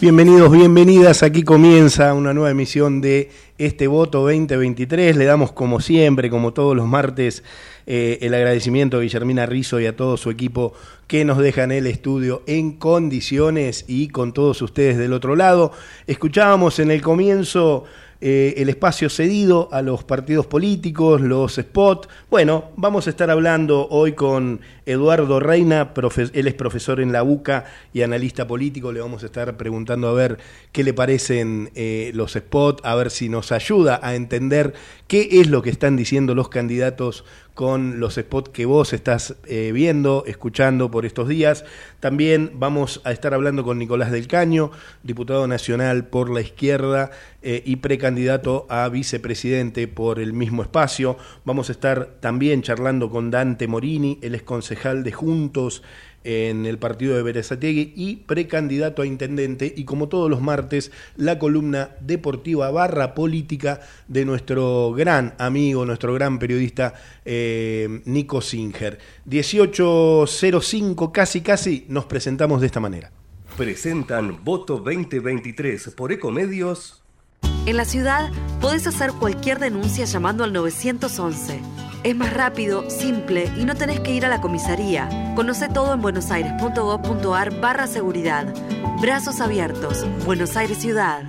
Bienvenidos, bienvenidas. Aquí comienza una nueva emisión de este voto 2023. Le damos como siempre, como todos los martes, eh, el agradecimiento a Guillermina Rizo y a todo su equipo que nos dejan el estudio en condiciones y con todos ustedes del otro lado. Escuchábamos en el comienzo eh, el espacio cedido a los partidos políticos, los spots. Bueno, vamos a estar hablando hoy con Eduardo Reina, él es profesor en la UCA y analista político. Le vamos a estar preguntando a ver qué le parecen eh, los spots, a ver si nos ayuda a entender qué es lo que están diciendo los candidatos con los spots que vos estás eh, viendo, escuchando por estos días. También vamos a estar hablando con Nicolás del Caño, diputado nacional por la izquierda eh, y precandidato a vicepresidente por el mismo espacio. Vamos a estar también charlando con Dante Morini, él es concejal de Juntos en el partido de Berezategui y precandidato a intendente y como todos los martes la columna deportiva barra política de nuestro gran amigo, nuestro gran periodista eh, Nico Singer. 18.05 casi casi nos presentamos de esta manera. Presentan Voto 2023 por Ecomedios. En la ciudad podés hacer cualquier denuncia llamando al 911. Es más rápido, simple y no tenés que ir a la comisaría. Conoce todo en buenosaires.gov.ar barra seguridad. Brazos abiertos. Buenos Aires Ciudad.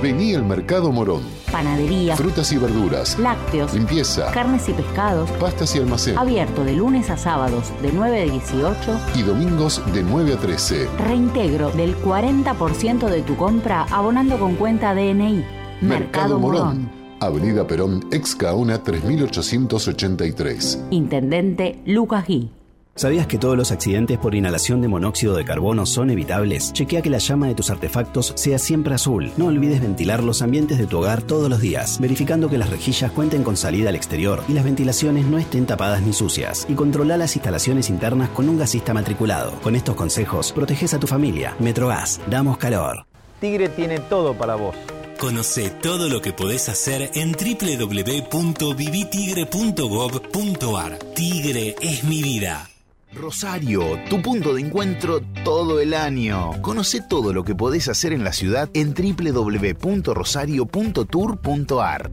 Vení al Mercado Morón. Panadería. Frutas y verduras. Lácteos. Limpieza. Carnes y pescados. Pastas y almacén. Abierto de lunes a sábados de 9 a 18. Y domingos de 9 a 13. Reintegro del 40% de tu compra abonando con cuenta DNI. Mercado, Morón. Avenida Perón, ex Caona 3883. Intendente Lucas Gui. ¿Sabías que todos los accidentes por inhalación de monóxido de carbono son evitables? Chequea que la llama de tus artefactos sea siempre azul. No olvides ventilar los ambientes de tu hogar todos los días, verificando que las rejillas cuenten con salida al exterior y las ventilaciones no estén tapadas ni sucias. Y controla las instalaciones internas con un gasista matriculado. Con estos consejos, proteges a tu familia. Metrogas, damos calor. Tigre tiene todo para vos Conoce todo lo que podés hacer en www.vivitigre.gov.ar. Tigre es mi vida. Rosario, tu punto de encuentro todo el año. Conoce todo lo que podés hacer en la ciudad en www.rosario.tour.ar.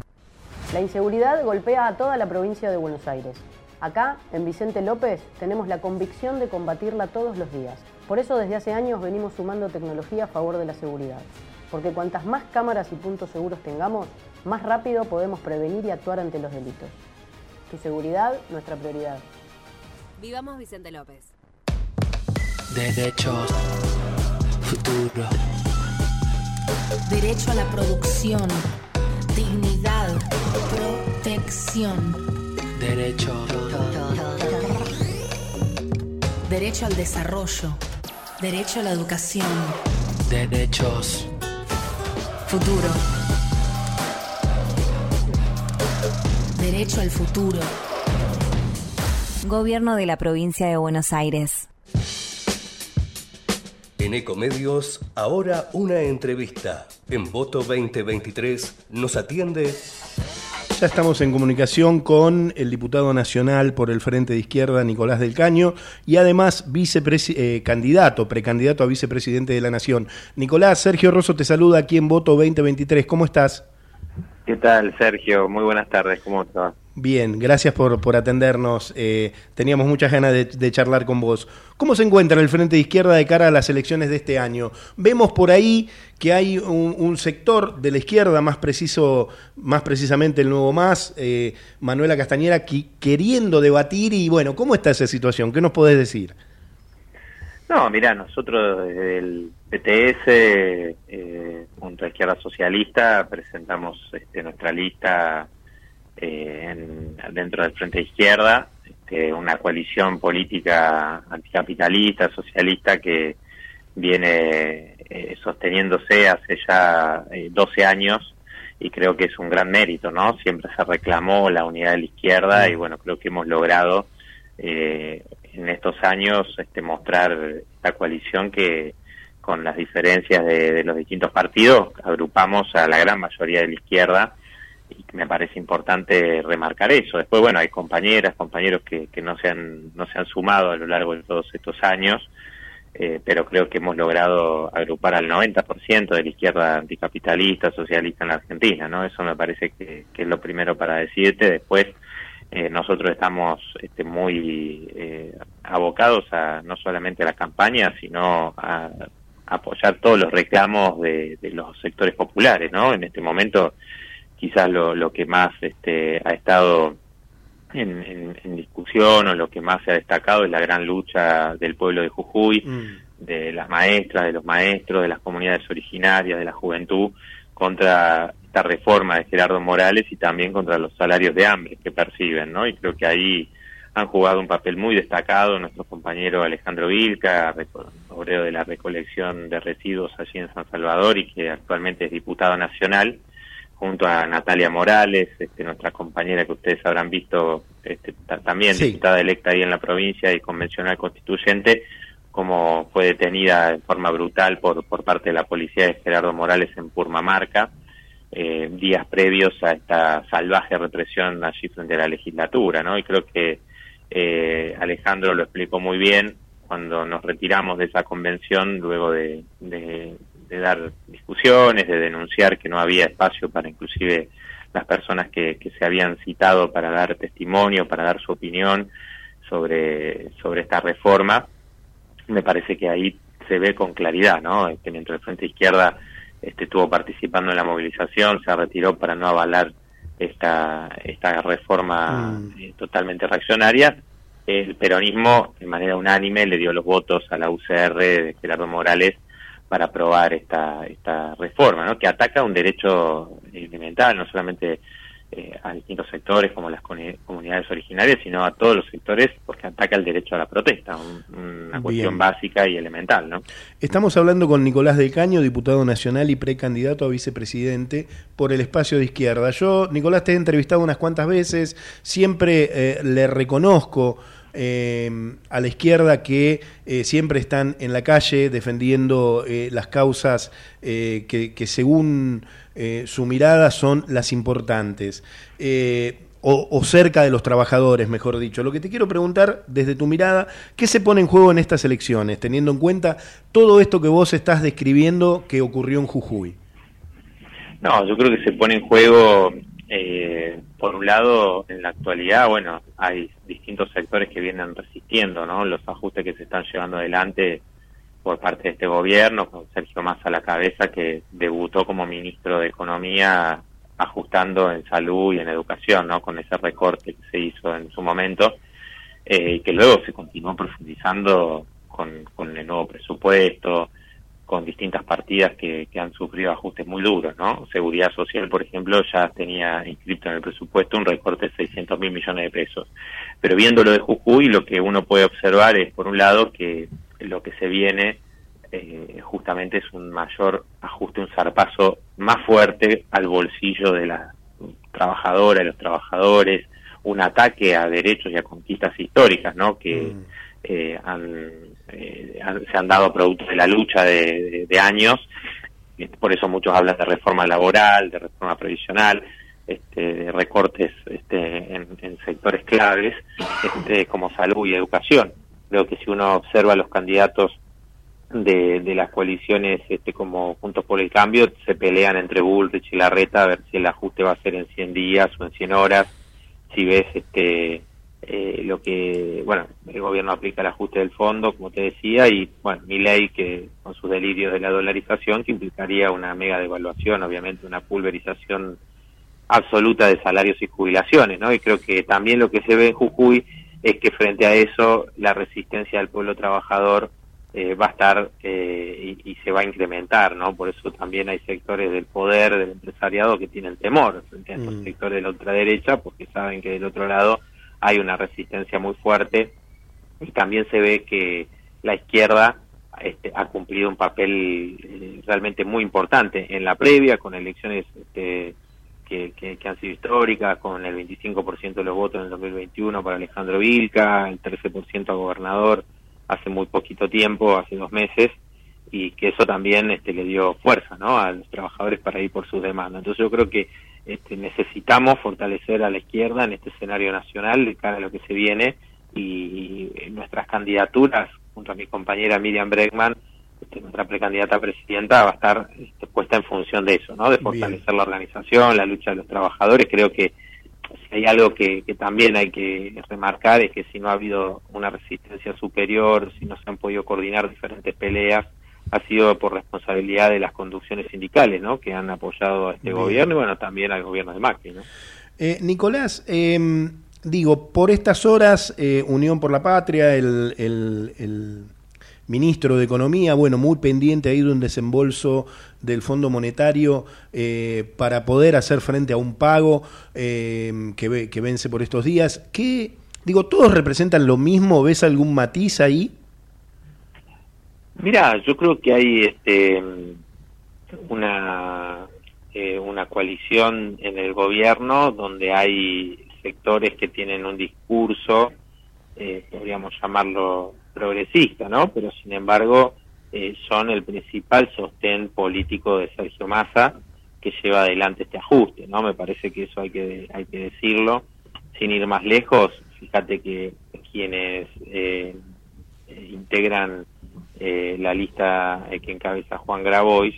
La inseguridad golpea a toda la provincia de Buenos Aires. Acá, en Vicente López, tenemos la convicción de combatirla todos los días. Por eso desde hace años venimos sumando tecnología a favor de la seguridad porque cuantas más cámaras y puntos seguros tengamos, más rápido podemos prevenir y actuar ante los delitos. Tu seguridad, nuestra prioridad. Vivamos Vicente López. Derechos. Futuro. Derecho a la producción. Dignidad. Protección. Derecho. Derecho al desarrollo. Derecho a la educación. Derechos. Futuro. Derecho al futuro. Gobierno de la provincia de Buenos Aires. En Ecomedios, ahora una entrevista. En Voto 2023 nos atiende ya estamos en comunicación con el diputado nacional por el Frente de Izquierda, Nicolás del Caño, y además vicecandidato, eh, precandidato a vicepresidente de la Nación. Nicolás, Sergio Rosso te saluda aquí en Voto 2023. ¿Cómo estás? ¿Qué tal, Sergio? Muy buenas tardes. ¿Cómo estás? Bien, gracias por, por atendernos. Eh, teníamos muchas ganas de, charlar con vos. ¿Cómo se encuentra el Frente de Izquierda de cara a las elecciones de este año? Vemos por ahí que hay un, sector de la izquierda, más preciso, más precisamente el Nuevo Más, eh, Manuela Castañera, queriendo debatir y bueno, ¿cómo está esa situación? ¿Qué nos podés decir? No, mira, nosotros desde el PTS, eh, junto a Izquierda Socialista, presentamos este, nuestra lista eh, dentro del Frente de Izquierda, este, una coalición política anticapitalista, socialista que viene eh, sosteniéndose hace ya 12 eh, años y creo que es un gran mérito, ¿no? Siempre se reclamó la unidad de la izquierda y bueno, creo que hemos logrado eh, en estos años este, mostrar esta coalición que con las diferencias de los distintos partidos agrupamos a la gran mayoría de la izquierda y me parece importante remarcar eso. Después, bueno, hay compañeras, compañeros que, que no, se han, no se han sumado a lo largo de todos estos años, eh, pero creo que hemos logrado agrupar al 90% de la izquierda anticapitalista, socialista en la Argentina, ¿no? Eso me parece que, que es lo primero para decirte. Después, eh, nosotros estamos este, muy eh, abocados a no solamente a la campaña, sino a, apoyar todos los reclamos de, de, los sectores populares, ¿no? En este momento, quizás lo, lo que más este, ha estado en, en, en, discusión o lo que más se ha destacado es la gran lucha del pueblo de Jujuy, mm. de las maestras, de los maestros, de las comunidades originarias, de la juventud, contra esta reforma de Gerardo Morales y también contra los salarios de hambre que perciben, ¿no? Y creo que ahí han jugado un papel muy destacado nuestro compañero Alejandro Vilca, obrero de la recolección de residuos allí en San Salvador y que actualmente es diputado nacional, junto a Natalia Morales, este, nuestra compañera que ustedes habrán visto este, también sí. diputada electa ahí en la provincia y convencional constituyente, como fue detenida de forma brutal por, por parte de la policía de Gerardo Morales en Purmamarca, eh, días previos a esta salvaje represión allí frente a la legislatura, ¿no? Y creo que eh, Alejandro lo explicó muy bien cuando nos retiramos de esa convención luego de, dar discusiones, de denunciar que no había espacio para inclusive las personas que, se habían citado para dar testimonio, para dar su opinión sobre, sobre esta reforma. Me parece que ahí se ve con claridad, ¿no? Que mientras el Frente Izquierda este, estuvo participando en la movilización, se retiró para no avalar esta, esta reforma mm. eh, totalmente reaccionaria. El peronismo, de manera unánime, le dio los votos a la UCR de Gerardo Morales para aprobar esta, esta reforma, ¿no? que ataca un derecho elemental, no solamente eh, a distintos sectores como las comunidades originarias, sino a todos los sectores porque ataca el derecho a la protesta, un, una Bien. cuestión básica y elemental. ¿no? Estamos hablando con Nicolás del Caño, diputado nacional y precandidato a vicepresidente por el espacio de izquierda. Yo, Nicolás, te he entrevistado unas cuantas veces, siempre eh, le reconozco eh, a la izquierda que eh, siempre están en la calle defendiendo eh, las causas que, que, según eh, su mirada son las importantes. O, o, cerca de los trabajadores, mejor dicho. Lo que te quiero preguntar, desde tu mirada, ¿qué se pone en juego en estas elecciones, teniendo en cuenta todo esto que vos estás describiendo que ocurrió en Jujuy? No, yo creo que se pone en juego eh, por un lado, en la actualidad, bueno, hay distintos sectores que vienen resistiendo, ¿no? Los ajustes que se están llevando adelante por parte de este gobierno, con Sergio Massa a la cabeza, que debutó como ministro de Economía ajustando en salud y en educación, ¿no? Con ese recorte que se hizo en su momento, eh, y que luego se continuó profundizando con, con el nuevo presupuesto, con distintas partidas que, han sufrido ajustes muy duros, ¿no? Seguridad Social, por ejemplo, ya tenía inscrito en el presupuesto un recorte de 600 mil millones de pesos. Pero viendo lo de Jujuy, lo que uno puede observar es, por un lado, que lo que se viene eh, justamente es un mayor ajuste, un zarpazo más fuerte al bolsillo de la trabajadora, de los trabajadores, un ataque a derechos y a conquistas históricas, ¿no? Que mm. eh, han eh, se han dado producto de la lucha de, de, de, años, por eso muchos hablan de reforma laboral, de reforma previsional, este, de recortes este, en, en, sectores claves este, como salud y educación. Creo que si uno observa los candidatos de, de las coaliciones este, como Juntos por el Cambio, se pelean entre Bullrich y Larreta a ver si el ajuste va a ser en 100 días o en 100 horas, si ves este eh, lo que, bueno, el gobierno aplica el ajuste del fondo, como te decía, y, bueno, mi ley que con sus delirios de la dolarización, que implicaría una mega devaluación, obviamente una pulverización absoluta de salarios y jubilaciones, ¿no? Y creo que también lo que se ve en Jujuy es que frente a eso la resistencia del pueblo trabajador eh, va a estar eh, y, y, se va a incrementar, ¿no? Por eso también hay sectores del poder, del empresariado que tienen temor frente a estos mm. sectores de la ultraderecha porque saben que del otro lado hay una resistencia muy fuerte y también se ve que la izquierda este, ha cumplido un papel eh, realmente muy importante en la previa con elecciones este, que, han sido históricas, con el 25% de los votos en el 2021 para Alejandro Vilca, el 13% a gobernador hace muy poquito tiempo, hace dos meses, y que eso también este, le dio fuerza ¿no? a los trabajadores para ir por sus demandas. Entonces yo creo que este, necesitamos fortalecer a la izquierda en este escenario nacional de cara a lo que se viene y, y nuestras candidaturas junto a mi compañera Miriam Bregman, este, nuestra precandidata a presidenta, va a estar este, puesta en función de eso, ¿no? De fortalecer la organización, la lucha de los trabajadores. Creo que si hay algo que, que también hay que remarcar es que si no ha habido una resistencia superior, si no se han podido coordinar diferentes peleas, ha sido por responsabilidad de las conducciones sindicales, ¿no? Que han apoyado a este Bien. gobierno y bueno, también al gobierno de Macri, ¿no? Eh, Nicolás, eh, digo, por estas horas, eh, Unión por la Patria, el, el- el ministro de Economía, bueno, muy pendiente ahí de un desembolso del Fondo Monetario eh, para poder hacer frente a un pago eh, que, que vence por estos días. ¿Qué, digo, todos representan lo mismo? ¿Ves algún matiz ahí? Mira, yo creo que hay este una eh, una coalición en el gobierno donde hay sectores que tienen un discurso, eh, podríamos llamarlo progresista, ¿no? Pero sin embargo eh, son el principal sostén político de Sergio Massa que lleva adelante este ajuste, ¿no? Me parece que eso hay que hay que decirlo. Sin ir más lejos, fíjate que quienes eh, eh, integran eh, la lista eh, que encabeza Juan Grabois,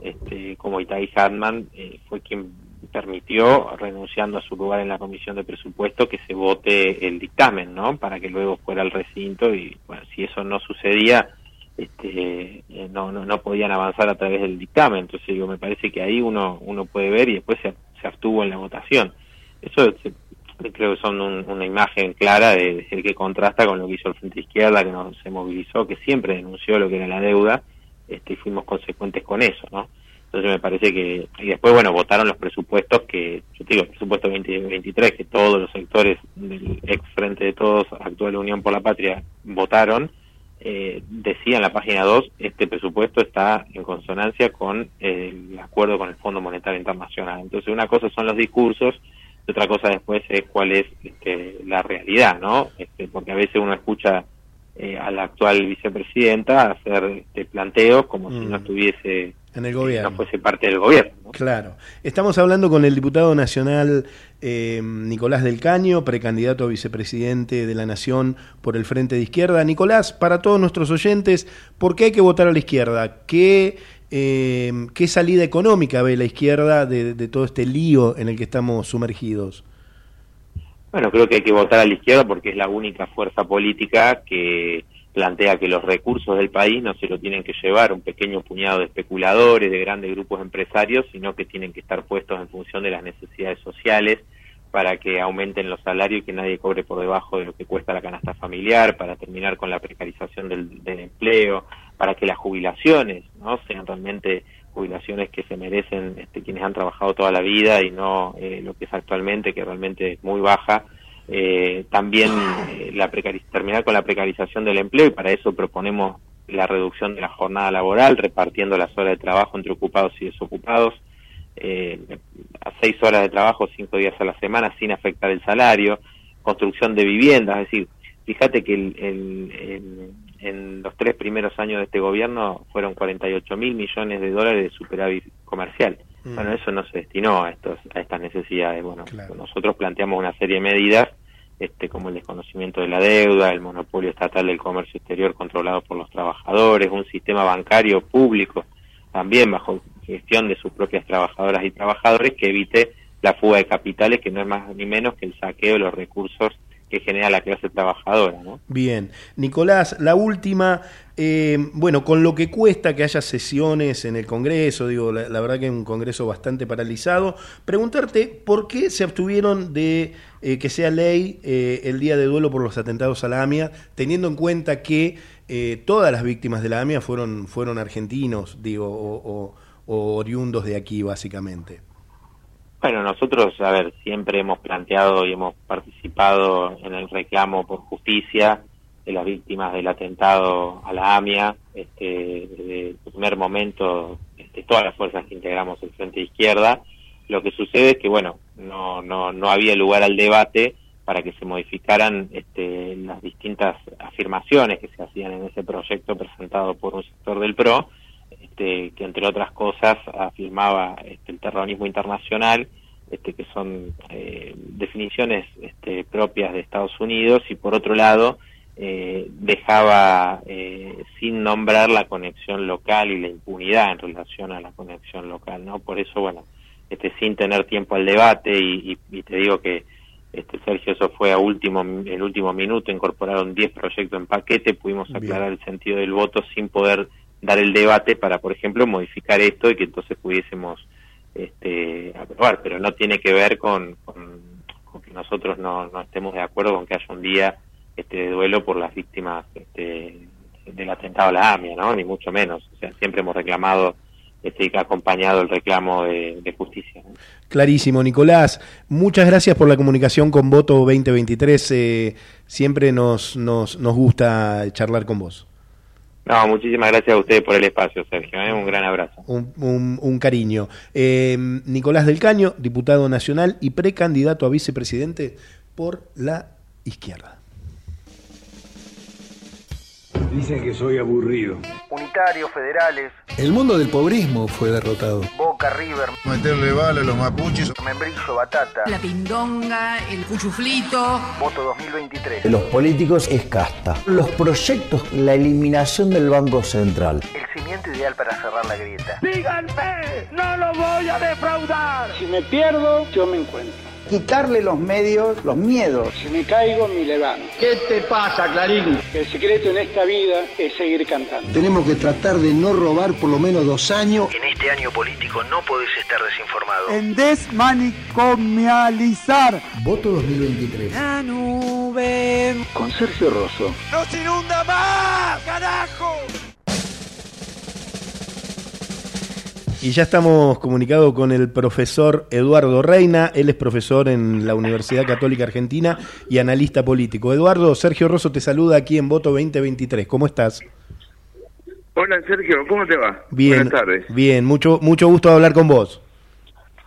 este, como Itai Hartman, eh, fue quien permitió, renunciando a su lugar en la Comisión de Presupuesto, que se vote el dictamen, ¿no? Para que luego fuera al recinto y, bueno, si eso no sucedía, este, eh, no, no, no podían avanzar a través del dictamen. Entonces, digo, me parece que ahí uno, uno puede ver y después se, se abstuvo en la votación. Eso se- creo que son un- una imagen clara de, de que contrasta con lo que hizo el Frente Izquierda, que nos se movilizó, que siempre denunció lo que era la deuda, este, y fuimos consecuentes con eso, ¿no? Entonces me parece que, y después, bueno, votaron los presupuestos que, yo te digo, el presupuesto 2023, que todos los sectores del ex Frente de Todos, actual Unión por la Patria, votaron, eh, decía en la página 2, este presupuesto está en consonancia con el acuerdo con el Fondo Monetario Internacional. Entonces, una cosa son los discursos y otra cosa después es cuál es este, la realidad, ¿no? Este, porque a veces uno escucha eh, a la actual vicepresidenta hacer este, planteos como si Mm. no estuviese, En el gobierno. no fuese parte del gobierno. ¿no? Claro. Estamos hablando con el diputado nacional eh, Nicolás del Caño, precandidato a vicepresidente de la Nación por el Frente de Izquierda. Nicolás, para todos nuestros oyentes, ¿por qué hay que votar a la izquierda? ¿Qué, eh, qué salida económica ve la izquierda de, de todo este lío en el que estamos sumergidos? Bueno, creo que hay que votar a la izquierda porque es la única fuerza política que plantea que los recursos del país no se lo tienen que llevar un pequeño puñado de especuladores, de grandes grupos empresarios, sino que tienen que estar puestos en función de las necesidades sociales para que aumenten los salarios y que nadie cobre por debajo de lo que cuesta la canasta familiar, para terminar con la precarización del, del empleo, para que las jubilaciones no sean realmente jubilaciones que se merecen este, quienes han trabajado toda la vida y no eh, lo que es actualmente, que realmente es muy baja. Eh, también eh, la terminar con la precarización del empleo y para eso proponemos la reducción de la jornada laboral, repartiendo las horas de trabajo entre ocupados y desocupados, eh, a seis horas de trabajo, cinco días a la semana, sin afectar el salario, construcción de viviendas, es decir, fíjate que el- en los tres primeros años de este gobierno fueron 48 mil millones de dólares de superávit comercial. Mm. Bueno, eso no se destinó a, estos, a estas necesidades. Bueno, nosotros planteamos una serie de medidas este, como el desconocimiento de la deuda, el monopolio estatal del comercio exterior controlado por los trabajadores, un sistema bancario público también bajo gestión de sus propias trabajadoras y trabajadores que evite la fuga de capitales, que no es más ni menos que el saqueo de los recursos que genera la clase trabajadora, ¿no? Bien. Nicolás, la última, eh, bueno, con lo que cuesta que haya sesiones en el Congreso, digo, la, verdad que es un Congreso bastante paralizado, preguntarte por qué se abstuvieron de eh, que sea ley eh, el día de duelo por los atentados a la AMIA, teniendo en cuenta que eh, todas las víctimas de la AMIA fueron, fueron argentinos, digo, o, o- o oriundos de aquí, básicamente. Bueno, nosotros, a ver, siempre hemos planteado y hemos participado en el reclamo por justicia de las víctimas del atentado a la AMIA. Este, desde el primer momento, este, todas las fuerzas que integramos el Frente Izquierda. Lo que sucede es que, bueno, no, no, no había lugar al debate para que se modificaran este, las distintas afirmaciones que se hacían en ese proyecto presentado por un sector del PRO, este, que entre otras cosas afirmaba este, el terrorismo internacional, este, que son eh, definiciones este, propias de Estados Unidos, y por otro lado eh, dejaba eh, sin nombrar la conexión local y la impunidad en relación a la conexión local, ¿no? Por eso, bueno, este, sin tener tiempo al debate y, y, te digo que este Sergio eso fue a último el último minuto incorporaron 10 proyectos en paquete pudimos aclarar el sentido del voto sin poder dar el debate para por ejemplo modificar esto y que entonces pudiésemos este aprobar pero no tiene que ver con, con, que nosotros no, no estemos de acuerdo con que haya un día este de duelo por las víctimas este, del atentado a la AMIA no ni mucho menos o sea siempre hemos reclamado este, que ha acompañado el reclamo de, justicia. Clarísimo, Nicolás. Muchas gracias por la comunicación con Voto 2023. Eh, siempre nos, nos, nos gusta charlar con vos. No, muchísimas gracias a ustedes por el espacio, Sergio. ¿eh? Un gran abrazo. Un, cariño. Eh, Nicolás del Caño, diputado nacional y precandidato a vicepresidente por la izquierda. Dicen que soy aburrido. Unitarios, federales. El mundo del pobrismo fue derrotado. Boca, River. Meterle bala a los mapuches. Membrillo, batata. La pindonga, el cuchuflito. Voto 2023. De los políticos es casta. Los proyectos, la eliminación del Banco Central. El cimiento ideal para cerrar la grieta. ¡Díganme! ¡No lo voy a defraudar! Si me pierdo, yo me encuentro quitarle los medios, los miedos. Si me caigo, me levanto. ¿Qué te pasa, Clarín? El secreto en esta vida es seguir cantando. Tenemos que tratar de no robar por lo menos dos años. En este año político no podés estar desinformado. En desmanicomializar. Voto 2023. La nube. Con Sergio Rosso. ¡Nos inunda más! ¡Carajo! Y ya estamos comunicados con el profesor Eduardo Reina, él es profesor en la Universidad Católica Argentina y analista político. Eduardo, Sergio Rosso te saluda aquí en Voto 2023. ¿Cómo estás? Hola Sergio, ¿cómo te va? Bien, Buenas tardes. Bien, mucho, mucho gusto hablar con vos.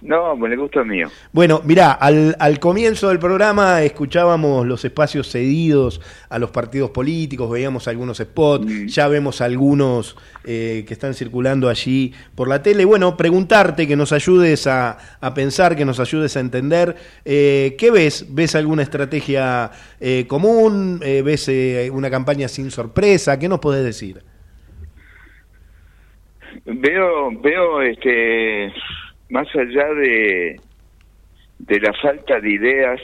No, pues el gusto es mío. Bueno, mirá, al, al, comienzo del programa escuchábamos los espacios cedidos a los partidos políticos, veíamos algunos spots, mm. ya vemos algunos eh, que están circulando allí por la tele. Bueno, preguntarte, que nos ayudes a, a pensar, que nos ayudes a entender, eh, ¿qué ves? ¿Ves alguna estrategia eh, común? Eh, ¿Ves eh, una campaña sin sorpresa? ¿Qué nos podés decir? Veo, veo este más allá de, de la falta de ideas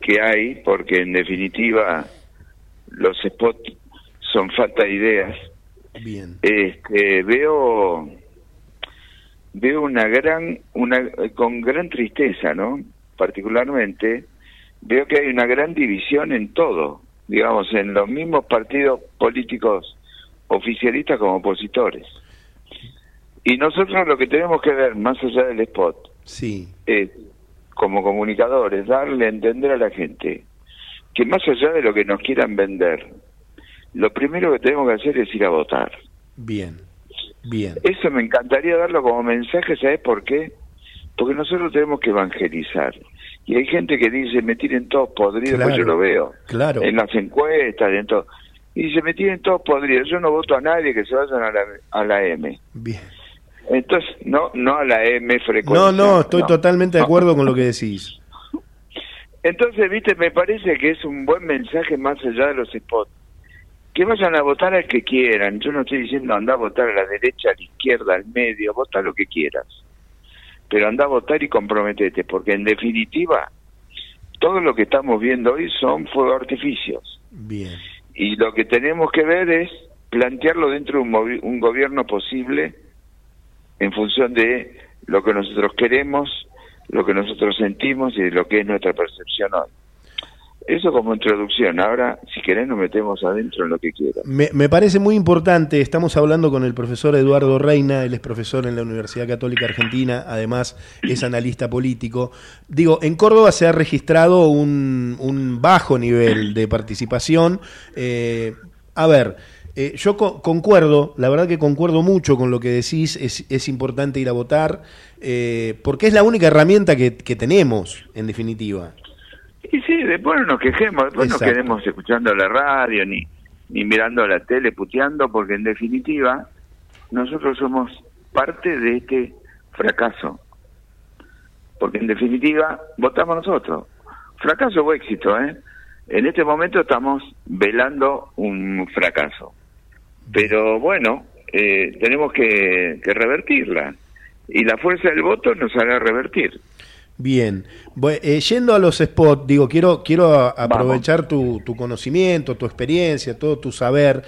que hay, porque en definitiva los spots son falta de ideas, Bien. Este, veo veo una gran una con gran tristeza, ¿no? Particularmente veo que hay una gran división en todo, digamos, en los mismos partidos políticos oficialistas como opositores. Y nosotros lo que tenemos que ver, más allá del spot, sí. es, como comunicadores, darle a entender a la gente que más allá de lo que nos quieran vender, lo primero que tenemos que hacer es ir a votar. Bien, bien. Eso me encantaría darlo como mensaje, ¿sabes por qué? Porque nosotros tenemos que evangelizar. Y hay gente que dice, me tienen todos podridos, pues yo lo veo. Claro. En las encuestas, en todo. Y dice, me tienen todos podridos, yo no voto a nadie que se vayan a la, a la M. Bien. Entonces, no, no a la M frecuencia. No, no, estoy totalmente de acuerdo con lo que decís. Entonces, viste, me parece que es un buen mensaje más allá de los spots. Que vayan a votar al que quieran. Yo no estoy diciendo anda a votar a la derecha, a la izquierda, al medio, vota lo que quieras. Pero anda a votar y comprometete, porque en definitiva, todo lo que estamos viendo hoy son fuego artificios. Bien. Y lo que tenemos que ver es plantearlo dentro de un, un gobierno posible en función de lo que nosotros queremos, lo que nosotros sentimos y de lo que es nuestra percepción hoy. Eso como introducción. Ahora, si querés, nos metemos adentro en lo que quieras. Me, me, parece muy importante. Estamos hablando con el profesor Eduardo Reina. Él es profesor en la Universidad Católica Argentina. Además, es analista político. Digo, en Córdoba se ha registrado un, un bajo nivel de participación. Eh, a ver. Eh, yo co concuerdo, la verdad que concuerdo mucho con lo que decís, es, es importante ir a votar, eh, porque es la única herramienta que, que, tenemos, en definitiva. Y sí, después no nos quejemos, después no quedemos escuchando la radio, ni, ni mirando la tele, puteando, porque en definitiva nosotros somos parte de este fracaso. Porque en definitiva votamos nosotros. Fracaso o éxito, ¿eh? En este momento estamos velando un fracaso. Pero bueno, eh, tenemos que, que revertirla. Y la fuerza del voto nos hará revertir. Bien, eh, yendo a los spots, digo, quiero, quiero aprovechar tu, tu conocimiento, tu experiencia, todo tu saber.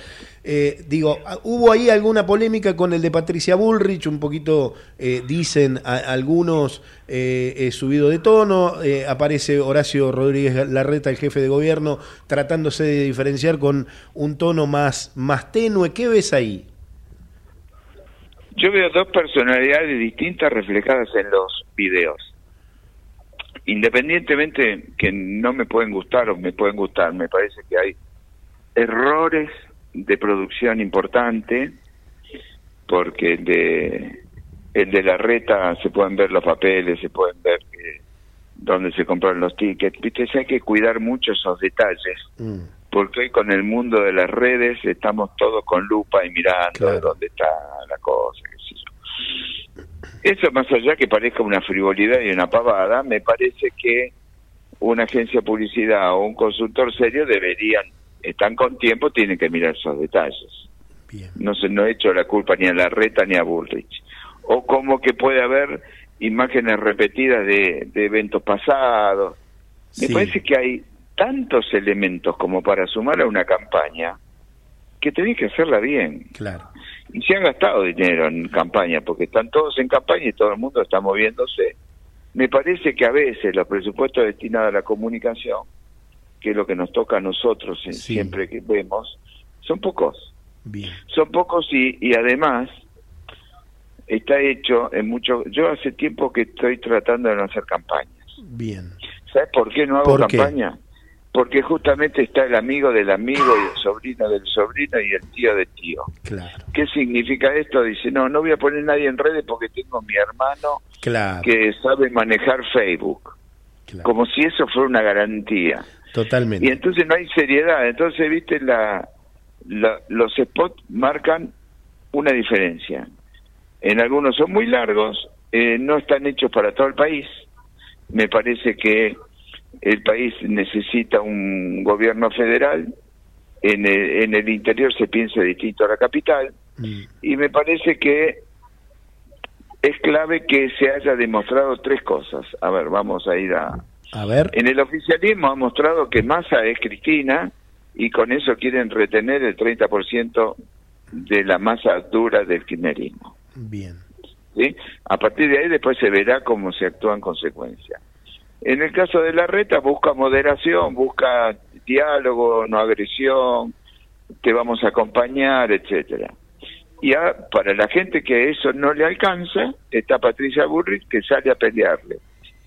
Eh, digo, ah, hubo ahí alguna polémica con el de Patricia Bullrich, un poquito eh, dicen algunos eh, subido de tono, eh, aparece Horacio Rodríguez Larreta, el jefe de gobierno, tratándose de diferenciar con un tono más, más tenue. ¿Qué ves ahí? Yo veo dos personalidades distintas reflejadas en los videos. Independientemente que no me pueden gustar o me pueden gustar, me parece que hay errores de producción importante, porque el de, el de la reta se pueden ver los papeles, se pueden ver que, dónde se compraron los tickets. Viste, hay que cuidar mucho esos detalles, porque hoy con el mundo de las redes estamos todos con lupa y mirando de dónde está la cosa, qué sé yo. Eso más allá que parezca una frivolidad y una pavada, me parece que una agencia de publicidad o un consultor serio deberían, están con tiempo, tienen que mirar esos detalles. No se no he hecho la culpa ni a la reta ni a Bullrich. O como que puede haber imágenes repetidas de, de eventos pasados. Me parece que hay tantos elementos como para sumar a una campaña que tenés que hacerla bien. Claro. Y se han gastado dinero en campaña, porque están todos en campaña y todo el mundo está moviéndose. Me parece que a veces los presupuestos destinados a la comunicación, que es lo que nos toca a nosotros eh, siempre que vemos, son pocos. Bien. Son pocos y, y además está hecho en mucho... Yo hace tiempo que estoy tratando de no hacer campañas. Bien. ¿Sabes por qué no hago ¿Por qué? campaña? Porque justamente está el amigo del amigo y el sobrino del sobrino y el tío del tío. Claro. ¿Qué significa esto? Dice, no, no voy a poner nadie en redes porque tengo mi hermano Claro. que sabe manejar Facebook. Como si eso fuera una garantía. Totalmente. Y entonces no hay seriedad. Entonces, viste, la, la- los spots marcan una diferencia. En algunos son muy largos, eh, no están hechos para todo el país. Me parece que el país necesita un gobierno federal. En el, en el interior se piensa distinto a la capital. Y me parece que es clave que se haya demostrado tres cosas. A ver, vamos a ir a, A ver. en el oficialismo ha mostrado que Massa es Cristina y con eso quieren retener el 30% de la masa dura del kirchnerismo. Bien. ¿sí? A partir de ahí después se verá cómo se actúa en consecuencia. En el caso de la reta busca moderación, busca diálogo, no agresión, te vamos a acompañar, etcétera. Y a- para la gente que eso no le alcanza, está Patricia Burrich que sale a pelearle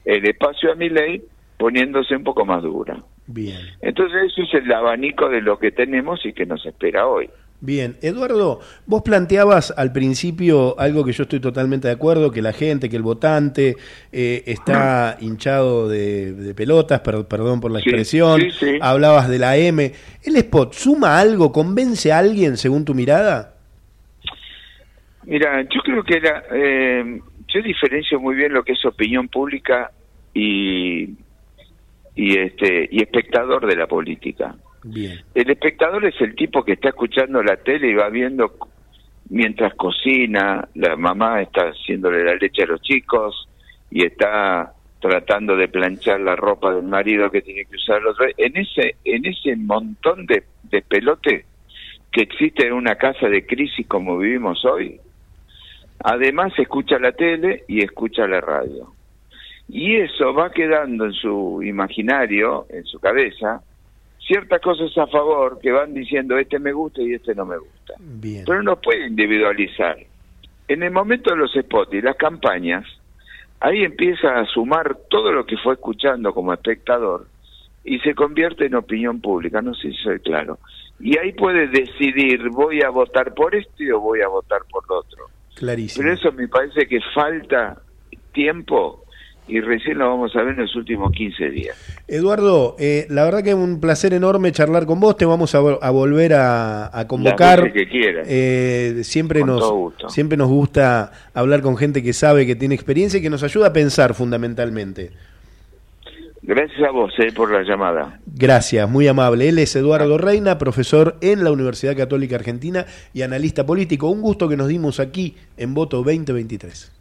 el espacio a mi ley poniéndose un poco más dura. Bien. Entonces eso es el abanico de lo que tenemos y que nos espera hoy. Bien, Eduardo, vos planteabas al principio algo que yo estoy totalmente de acuerdo, que la gente, que el votante eh, está hinchado de, de pelotas, per- perdón por la Sí, expresión, sí, sí. hablabas de la M. ¿El spot suma algo, convence a alguien según tu mirada? Mira, yo creo que era, eh, yo diferencio muy bien lo que es opinión pública y y este y espectador de la política. Bien. El espectador es el tipo que está escuchando la tele y va viendo mientras cocina, la mamá está haciéndole la leche a los chicos y está tratando de planchar la ropa del marido que tiene que usar el otro. En ese, en ese montón de, de pelote que existe en una casa de crisis como vivimos hoy, además escucha la tele y escucha la radio. Y eso va quedando en su imaginario, en su cabeza, ciertas cosas a favor que van diciendo este me gusta y este no me gusta. Bien. Pero no puede individualizar. En el momento de los spots y las campañas, ahí empieza a sumar todo lo que fue escuchando como espectador y se convierte en opinión pública, no sé si soy claro. Y ahí puede decidir, voy a votar por este o voy a votar por otro. Clarísimo. Pero eso me parece que falta tiempo y recién lo vamos a ver en los últimos 15 días. Eduardo, eh, la verdad que es un placer enorme charlar con vos. Te vamos a, vol- a volver a, a convocar. que quieras. Eh, siempre, Con nos, siempre nos gusta hablar con gente que sabe, que tiene experiencia y que nos ayuda a pensar fundamentalmente. Gracias a vos eh, por la llamada. Gracias, muy amable. Él es Eduardo Reina, profesor en la Universidad Católica Argentina y analista político. Un gusto que nos dimos aquí en Voto 2023.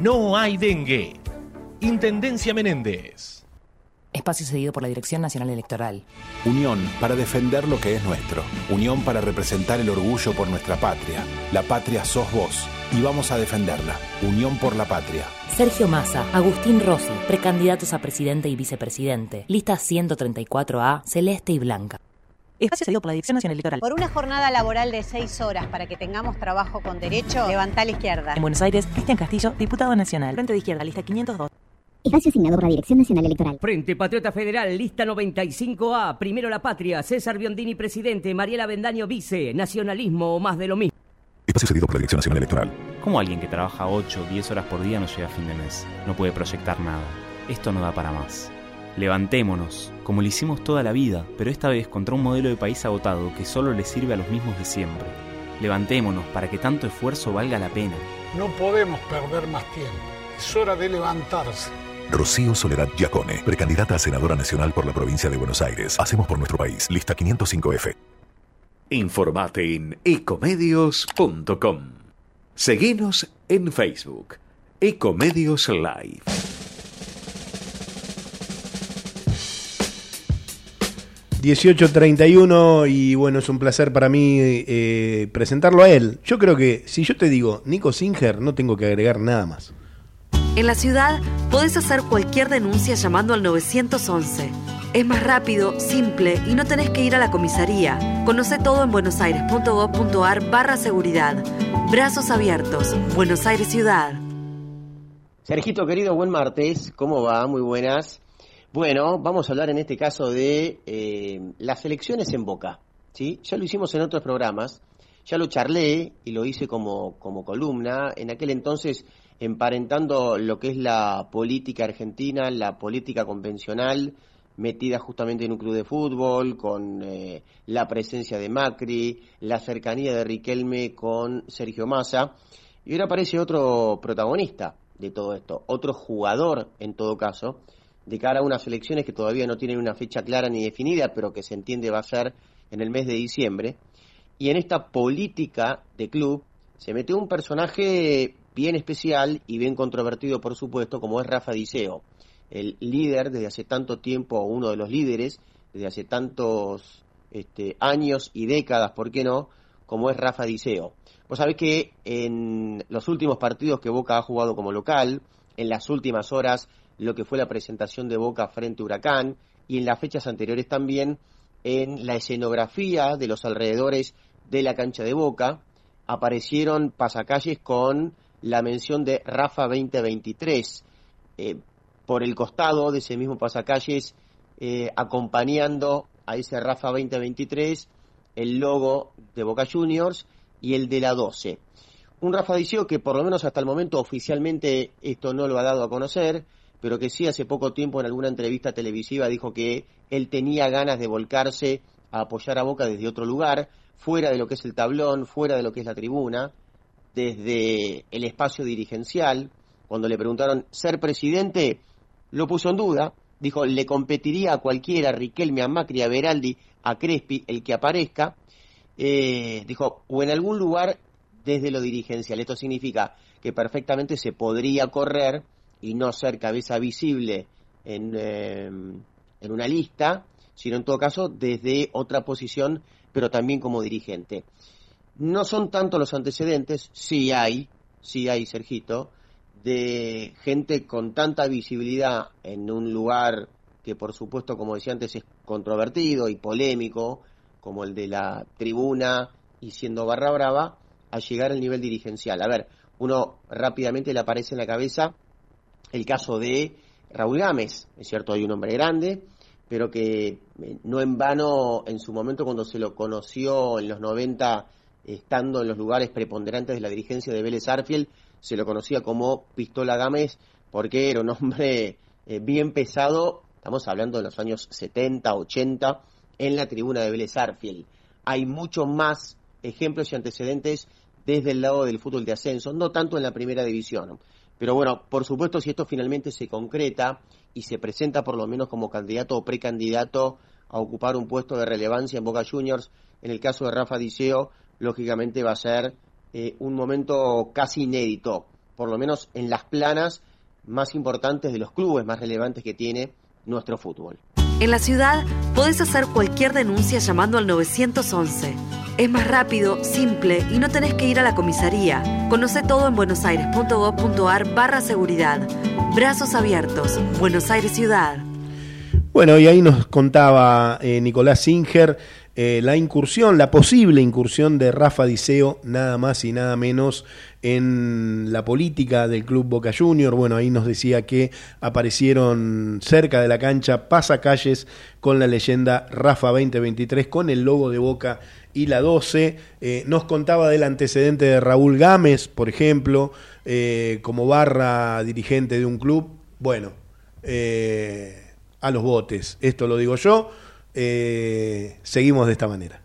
no hay dengue. Intendencia Menéndez. Espacio cedido por la Dirección Nacional Electoral. Unión para defender lo que es nuestro. Unión para representar el orgullo por nuestra patria. La patria sos vos y vamos a defenderla. Unión por la patria. Sergio Massa, Agustín Rossi, precandidatos a presidente y vicepresidente. Lista 134A, celeste y blanca. Espacio cedido por la Dirección Nacional Electoral. Por una jornada laboral de seis horas para que tengamos trabajo con derecho, levanta la izquierda. En Buenos Aires, Cristian Castillo, diputado nacional. Frente de izquierda, lista 502. Espacio asignado por la Dirección Nacional Electoral. Frente Patriota Federal, lista 95A, Primero la Patria, César Biondini presidente, Mariela Bendaño vice, nacionalismo o más de lo mismo. Espacio cedido por la Dirección Nacional Electoral. ¿Cómo alguien que trabaja 8 o 10 horas por día no llega a fin de mes? No puede proyectar nada. Esto no da para más. Levantémonos, como lo hicimos toda la vida, pero esta vez contra un modelo de país agotado que solo le sirve a los mismos de siempre. Levantémonos para que tanto esfuerzo valga la pena. No podemos perder más tiempo. Es hora de levantarse. Rocío Soledad Giacone, precandidata a senadora nacional por la provincia de Buenos Aires. Hacemos por nuestro país. Lista 505F. Informate en ecomedios.com. Seguinos en Facebook. Ecomedios Live. ...18.31 y bueno, es un placer para mí eh, presentarlo a él. Yo creo que si yo te digo Nico Singer, no tengo que agregar nada más. En la ciudad podés hacer cualquier denuncia llamando al 911. Es más rápido, simple y no tenés que ir a la comisaría. Conoce todo en buenosaires.gov.ar barra seguridad. Brazos abiertos. Buenos Aires Ciudad. Sergito querido, buen martes. ¿Cómo va? Muy buenas. Bueno, vamos a hablar en este caso de eh, las elecciones en Boca. ¿sí? Ya lo hicimos en otros programas. Ya lo charlé y lo hice como, como columna. En aquel entonces emparentando lo que es la política argentina, la política convencional, metida justamente en un club de fútbol, con eh, la presencia de Macri, la cercanía de Riquelme con Sergio Massa. Y ahora aparece otro protagonista de todo esto, otro jugador en todo caso, de cara a unas elecciones que todavía no tienen una fecha clara ni definida, pero que se entiende va a ser en el mes de diciembre. Y en esta política de club se metió un personaje bien especial y bien controvertido, por supuesto, como es Rafa Diceo, el líder desde hace tanto tiempo, uno de los líderes desde hace tantos este, años y décadas, ¿por qué no?, como es Rafa Diceo. Vos sabés que en los últimos partidos que Boca ha jugado como local, en las últimas horas, lo que fue la presentación de Boca frente a Huracán, y en las fechas anteriores también, en la escenografía de los alrededores de la cancha de Boca, aparecieron pasacalles con la mención de Rafa 2023. Eh, por el costado de ese mismo pasacalles, eh, acompañando a ese Rafa 2023, el logo de Boca Juniors y el de la 12. Un Rafa Diceo que por lo menos hasta el momento oficialmente esto no lo ha dado a conocer, pero que sí hace poco tiempo en alguna entrevista televisiva dijo que él tenía ganas de volcarse a apoyar a Boca desde otro lugar, fuera de lo que es el tablón, fuera de lo que es la tribuna, desde el espacio dirigencial. Cuando le preguntaron ser presidente, lo puso en duda. Dijo, le competiría a cualquiera, a Riquelme, a Macri, a Beraldi, a Crespi, el que aparezca. Eh, dijo, o en algún lugar desde lo dirigencial. Esto significa que perfectamente se podría correr y no ser cabeza visible en, eh, en una lista, sino en todo caso desde otra posición, pero también como dirigente. No son tanto los antecedentes, sí hay, sí hay, Sergito, de gente con tanta visibilidad en un lugar que por supuesto, como decía antes, es controvertido y polémico, como el de la tribuna y siendo barra brava, a llegar al nivel dirigencial. A ver, uno rápidamente le aparece en la cabeza el caso de Raúl Gámez, es cierto, hay un hombre grande, pero que eh, no en vano en su momento cuando se lo conoció en los 90, estando en los lugares preponderantes de la dirigencia de Vélez Arfiel, se lo conocía como Pistola Gámez porque era un hombre eh, bien pesado, estamos hablando de los años 70, 80, en la tribuna de Vélez Arfiel. Hay muchos más ejemplos y antecedentes desde el lado del fútbol de ascenso, no tanto en la primera división. Pero bueno, por supuesto, si esto finalmente se concreta y se presenta por lo menos como candidato o precandidato a ocupar un puesto de relevancia en Boca Juniors, en el caso de Rafa Diceo, lógicamente va a ser eh, un momento casi inédito, por lo menos en las planas más importantes de los clubes más relevantes que tiene nuestro fútbol. En la ciudad podés hacer cualquier denuncia llamando al 911. Es más rápido, simple y no tenés que ir a la comisaría. Conoce todo en buenosaires.gov.ar barra seguridad. Brazos abiertos. Buenos Aires Ciudad. Bueno, y ahí nos contaba eh, Nicolás Singer eh, la incursión, la posible incursión de Rafa Diceo, nada más y nada menos, en la política del Club Boca Junior. Bueno, ahí nos decía que aparecieron cerca de la cancha pasacalles con la leyenda Rafa 2023, con el logo de Boca y la 12. Eh, nos contaba del antecedente de Raúl Gámez, por ejemplo, eh, como barra dirigente de un club. Bueno, a los botes, esto lo digo yo. Eh, seguimos de esta manera.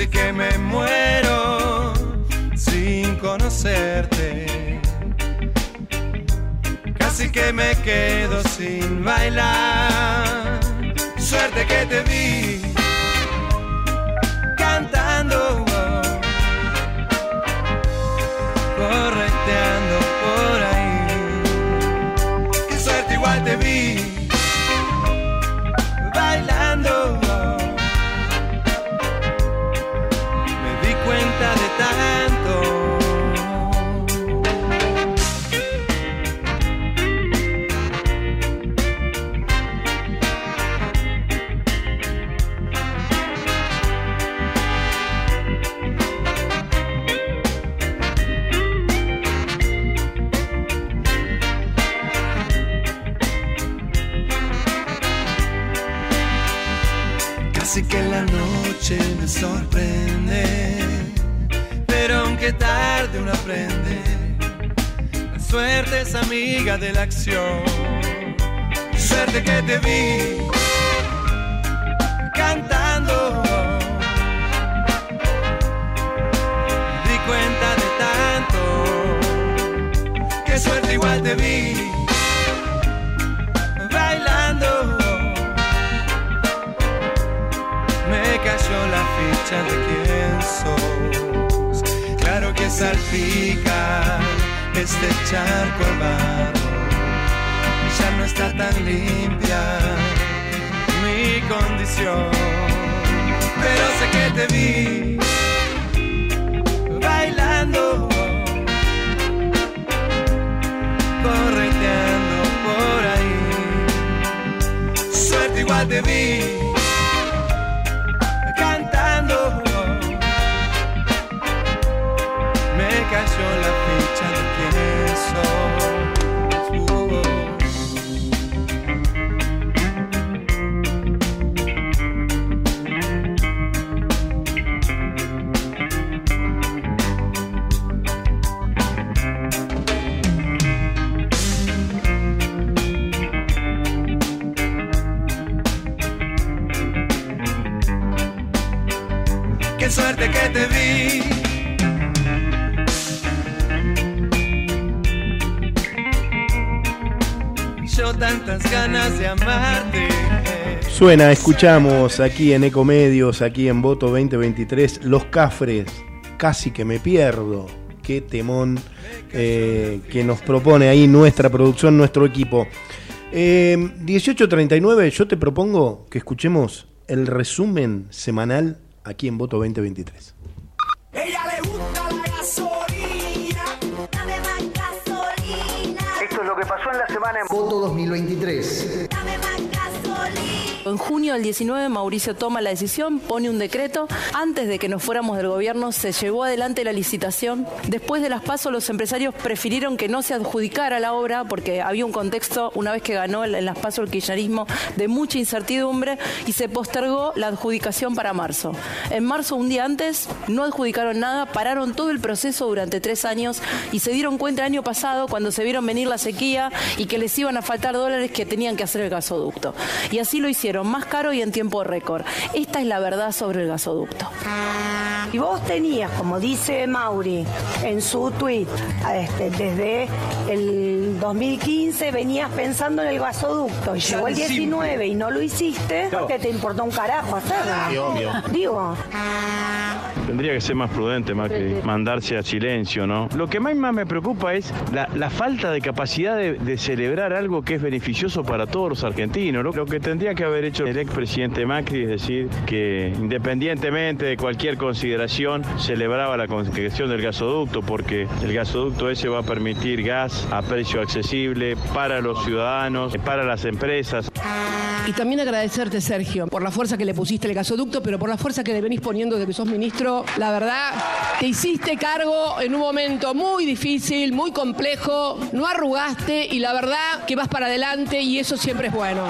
Casi que me muero sin conocerte. Casi que me quedo sin bailar. Suerte que te vi cantando. Suena, escuchamos aquí en Ecomedios, aquí en Voto 2023, Los Cafres, casi que me pierdo. Qué temón eh, que nos propone ahí nuestra producción, nuestro equipo. Eh, 18.39, yo te propongo que escuchemos el resumen semanal aquí en Voto 2023. Ella le gusta la gasolina. Dame más gasolina. Esto es lo que pasó en la semana en Voto 2023. En junio del 19 Mauricio toma la decisión, pone un decreto. Antes de que nos fuéramos del gobierno se llevó adelante la licitación. Después de las pasos los empresarios prefirieron que no se adjudicara la obra porque había un contexto, una vez que ganó en las pasos el kirchnerismo, de mucha incertidumbre y se postergó la adjudicación para marzo. En marzo, un día antes, no adjudicaron nada, pararon todo el proceso durante tres años y se dieron cuenta el año pasado cuando se vieron venir la sequía y que les iban a faltar dólares que tenían que hacer el gasoducto. Y así lo hicieron, más caro y en tiempo récord. Esta es la verdad sobre el gasoducto. Y vos tenías, como dice Mauri en su tweet, este, desde el 2015 venías pensando en el gasoducto y llegó el 19 y no lo hiciste, porque te importó un carajo hacerlo. Sí, obvio. Digo, Tendría que ser más prudente, más que mandarse a silencio, ¿no? Lo que más, más me preocupa es la, la falta de capacidad de, de celebrar algo que es beneficioso para todos los argentinos. Lo, lo que tendría que haber hecho el expresidente Macri es decir que independientemente de cualquier consideración celebraba la concesión del gasoducto porque el gasoducto ese va a permitir gas a precio accesible para los ciudadanos, para las empresas. Y también agradecerte, Sergio, por la fuerza que le pusiste al gasoducto, pero por la fuerza que le venís poniendo desde que sos ministro. La verdad, te hiciste cargo en un momento muy difícil, muy complejo, no arrugaste y la verdad que vas para adelante y eso siempre es bueno.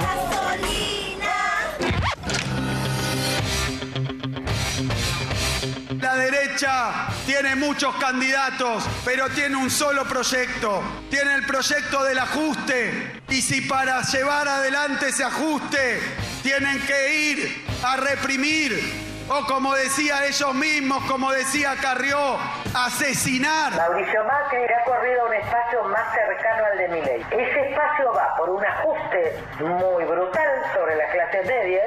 La derecha tiene muchos candidatos, pero tiene un solo proyecto. Tiene el proyecto del ajuste. Y si para llevar adelante ese ajuste tienen que ir a reprimir, o como decía ellos mismos, como decía Carrió, asesinar. Mauricio Macri ha corrido a un espacio más cercano al de Milei. Ese espacio va por un ajuste muy brutal sobre las clases medias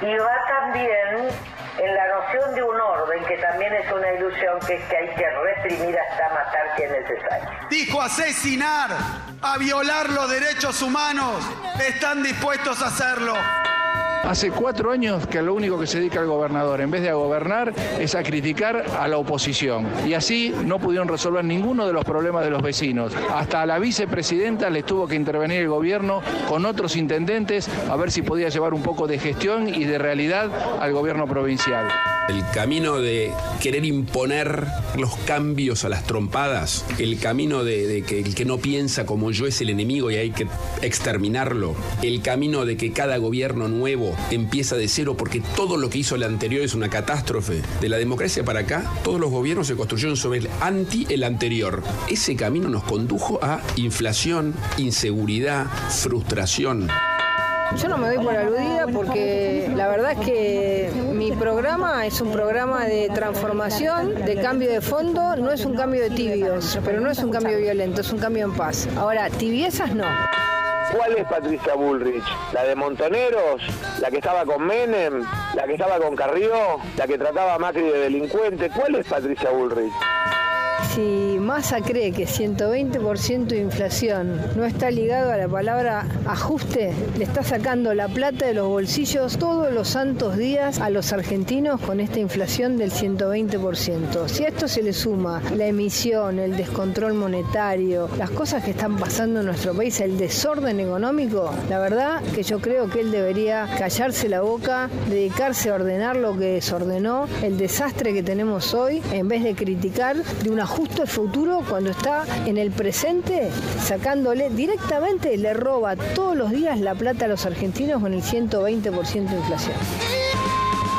y va también en la noción de un orden que también es una ilusión que es que hay que reprimir hasta matar si es necesario. Dijo asesinar, a violar los derechos humanos. Están dispuestos a hacerlo. Hace cuatro años que lo único que se dedica el gobernador, en vez de a gobernar, es a criticar a la oposición. Y así no pudieron resolver ninguno de los problemas de los vecinos. Hasta a la vicepresidenta les tuvo que intervenir el gobierno con otros intendentes a ver si podía llevar un poco de gestión y de realidad al gobierno provincial. El camino de querer imponer los cambios a las trompadas, el camino de, de que el que no piensa como yo es el enemigo y hay que exterminarlo, el camino de que cada gobierno nuevo empieza de cero porque todo lo que hizo el anterior es una catástrofe. De la democracia para acá, todos los gobiernos se construyeron sobre el anti el anterior. Ese camino nos condujo a inflación, inseguridad, frustración. Yo no me doy por aludida porque la verdad es que mi programa es un programa de transformación, de cambio de fondo, no es un cambio de tibios, pero no es un cambio violento, es un cambio en paz. Ahora, tibiezas no. ¿Cuál es Patricia Bullrich? ¿La de Montoneros? ¿La que estaba con Menem? ¿La que estaba con Carrió? ¿La que trataba a Macri de delincuente? ¿Cuál es Patricia Bullrich? Si Massa cree que 120% de inflación no está ligado a la palabra ajuste, le está sacando la plata de los bolsillos todos los santos días a los argentinos con esta inflación del 120%. Si a esto se le suma la emisión, el descontrol monetario, las cosas que están pasando en nuestro país, el desorden económico, la verdad que yo creo que él debería callarse la boca, dedicarse a ordenar lo que desordenó, el desastre que tenemos hoy, en vez de criticar de un ajuste futuro cuando está en el presente sacándole directamente, le roba todos los días la plata a los argentinos con el 120% de inflación.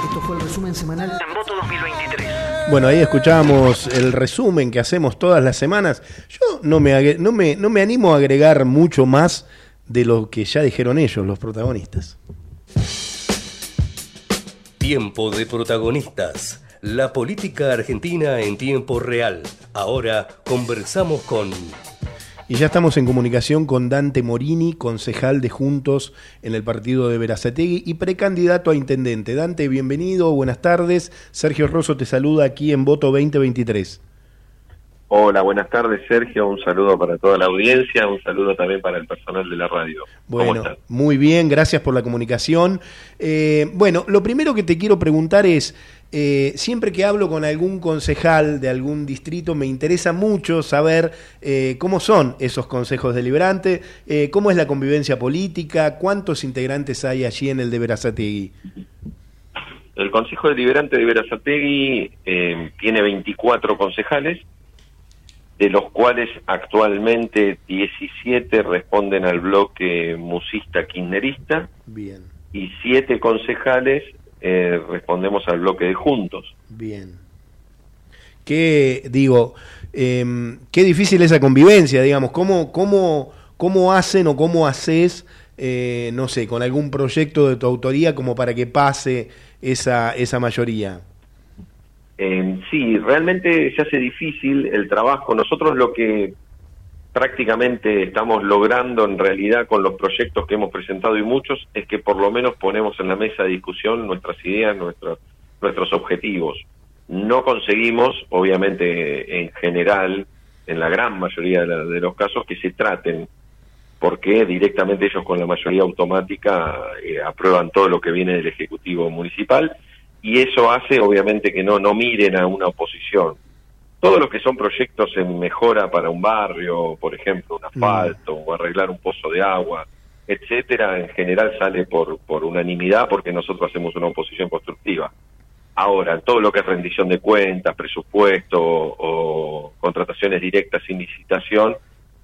Esto fue el resumen semanal en voto 2023. Bueno, ahí escuchábamos el resumen que hacemos todas las semanas. Yo no me, no me, no me animo a agregar mucho más de lo que ya dijeron ellos, los protagonistas. Tiempo de protagonistas. La política argentina en tiempo real. Ahora conversamos con Y ya estamos en comunicación con Dante Morini, concejal de Juntos en el partido de Verazategui y precandidato a intendente. Dante, bienvenido, buenas tardes. Sergio Rosso te saluda aquí en Voto 2023. Hola, buenas tardes Sergio, un saludo para toda la audiencia, un saludo también para el personal de la radio. ¿Cómo Bueno, muy bien, gracias por la comunicación. Eh, bueno, lo primero que te quiero preguntar es, eh, siempre que hablo con algún concejal de algún distrito, me interesa mucho saber eh, cómo son esos consejos deliberantes, eh, cómo es la convivencia política, cuántos integrantes hay allí en el de Verazategui. El Consejo Deliberante de Verazategui eh, tiene 24 concejales, de los cuales actualmente 17 responden al bloque musista kirchnerista Bien, y 7 concejales eh, respondemos al bloque de Juntos. bien. Qué, digo, em, qué difícil esa convivencia, digamos, cómo, cómo, cómo hacen o cómo haces, eh, no sé, con algún proyecto de tu autoría como para que pase esa, esa mayoría. Eh, sí, realmente se hace difícil el trabajo. Nosotros lo que prácticamente estamos logrando en realidad con los proyectos que hemos presentado y muchos es que por lo menos ponemos en la mesa de discusión nuestras ideas, nuestros nuestros objetivos. No conseguimos, obviamente en general, en la gran mayoría de, la- de los casos, que se traten, porque directamente ellos con la mayoría automática eh, aprueban todo lo que viene del Ejecutivo Municipal y eso hace obviamente que no, no miren a una oposición. Todos los que son proyectos en mejora para un barrio, por ejemplo, un asfalto o arreglar un pozo de agua, etcétera, en general sale por, por unanimidad porque nosotros hacemos una oposición constructiva. Ahora, todo lo que es rendición de cuentas, presupuesto o contrataciones directas sin licitación,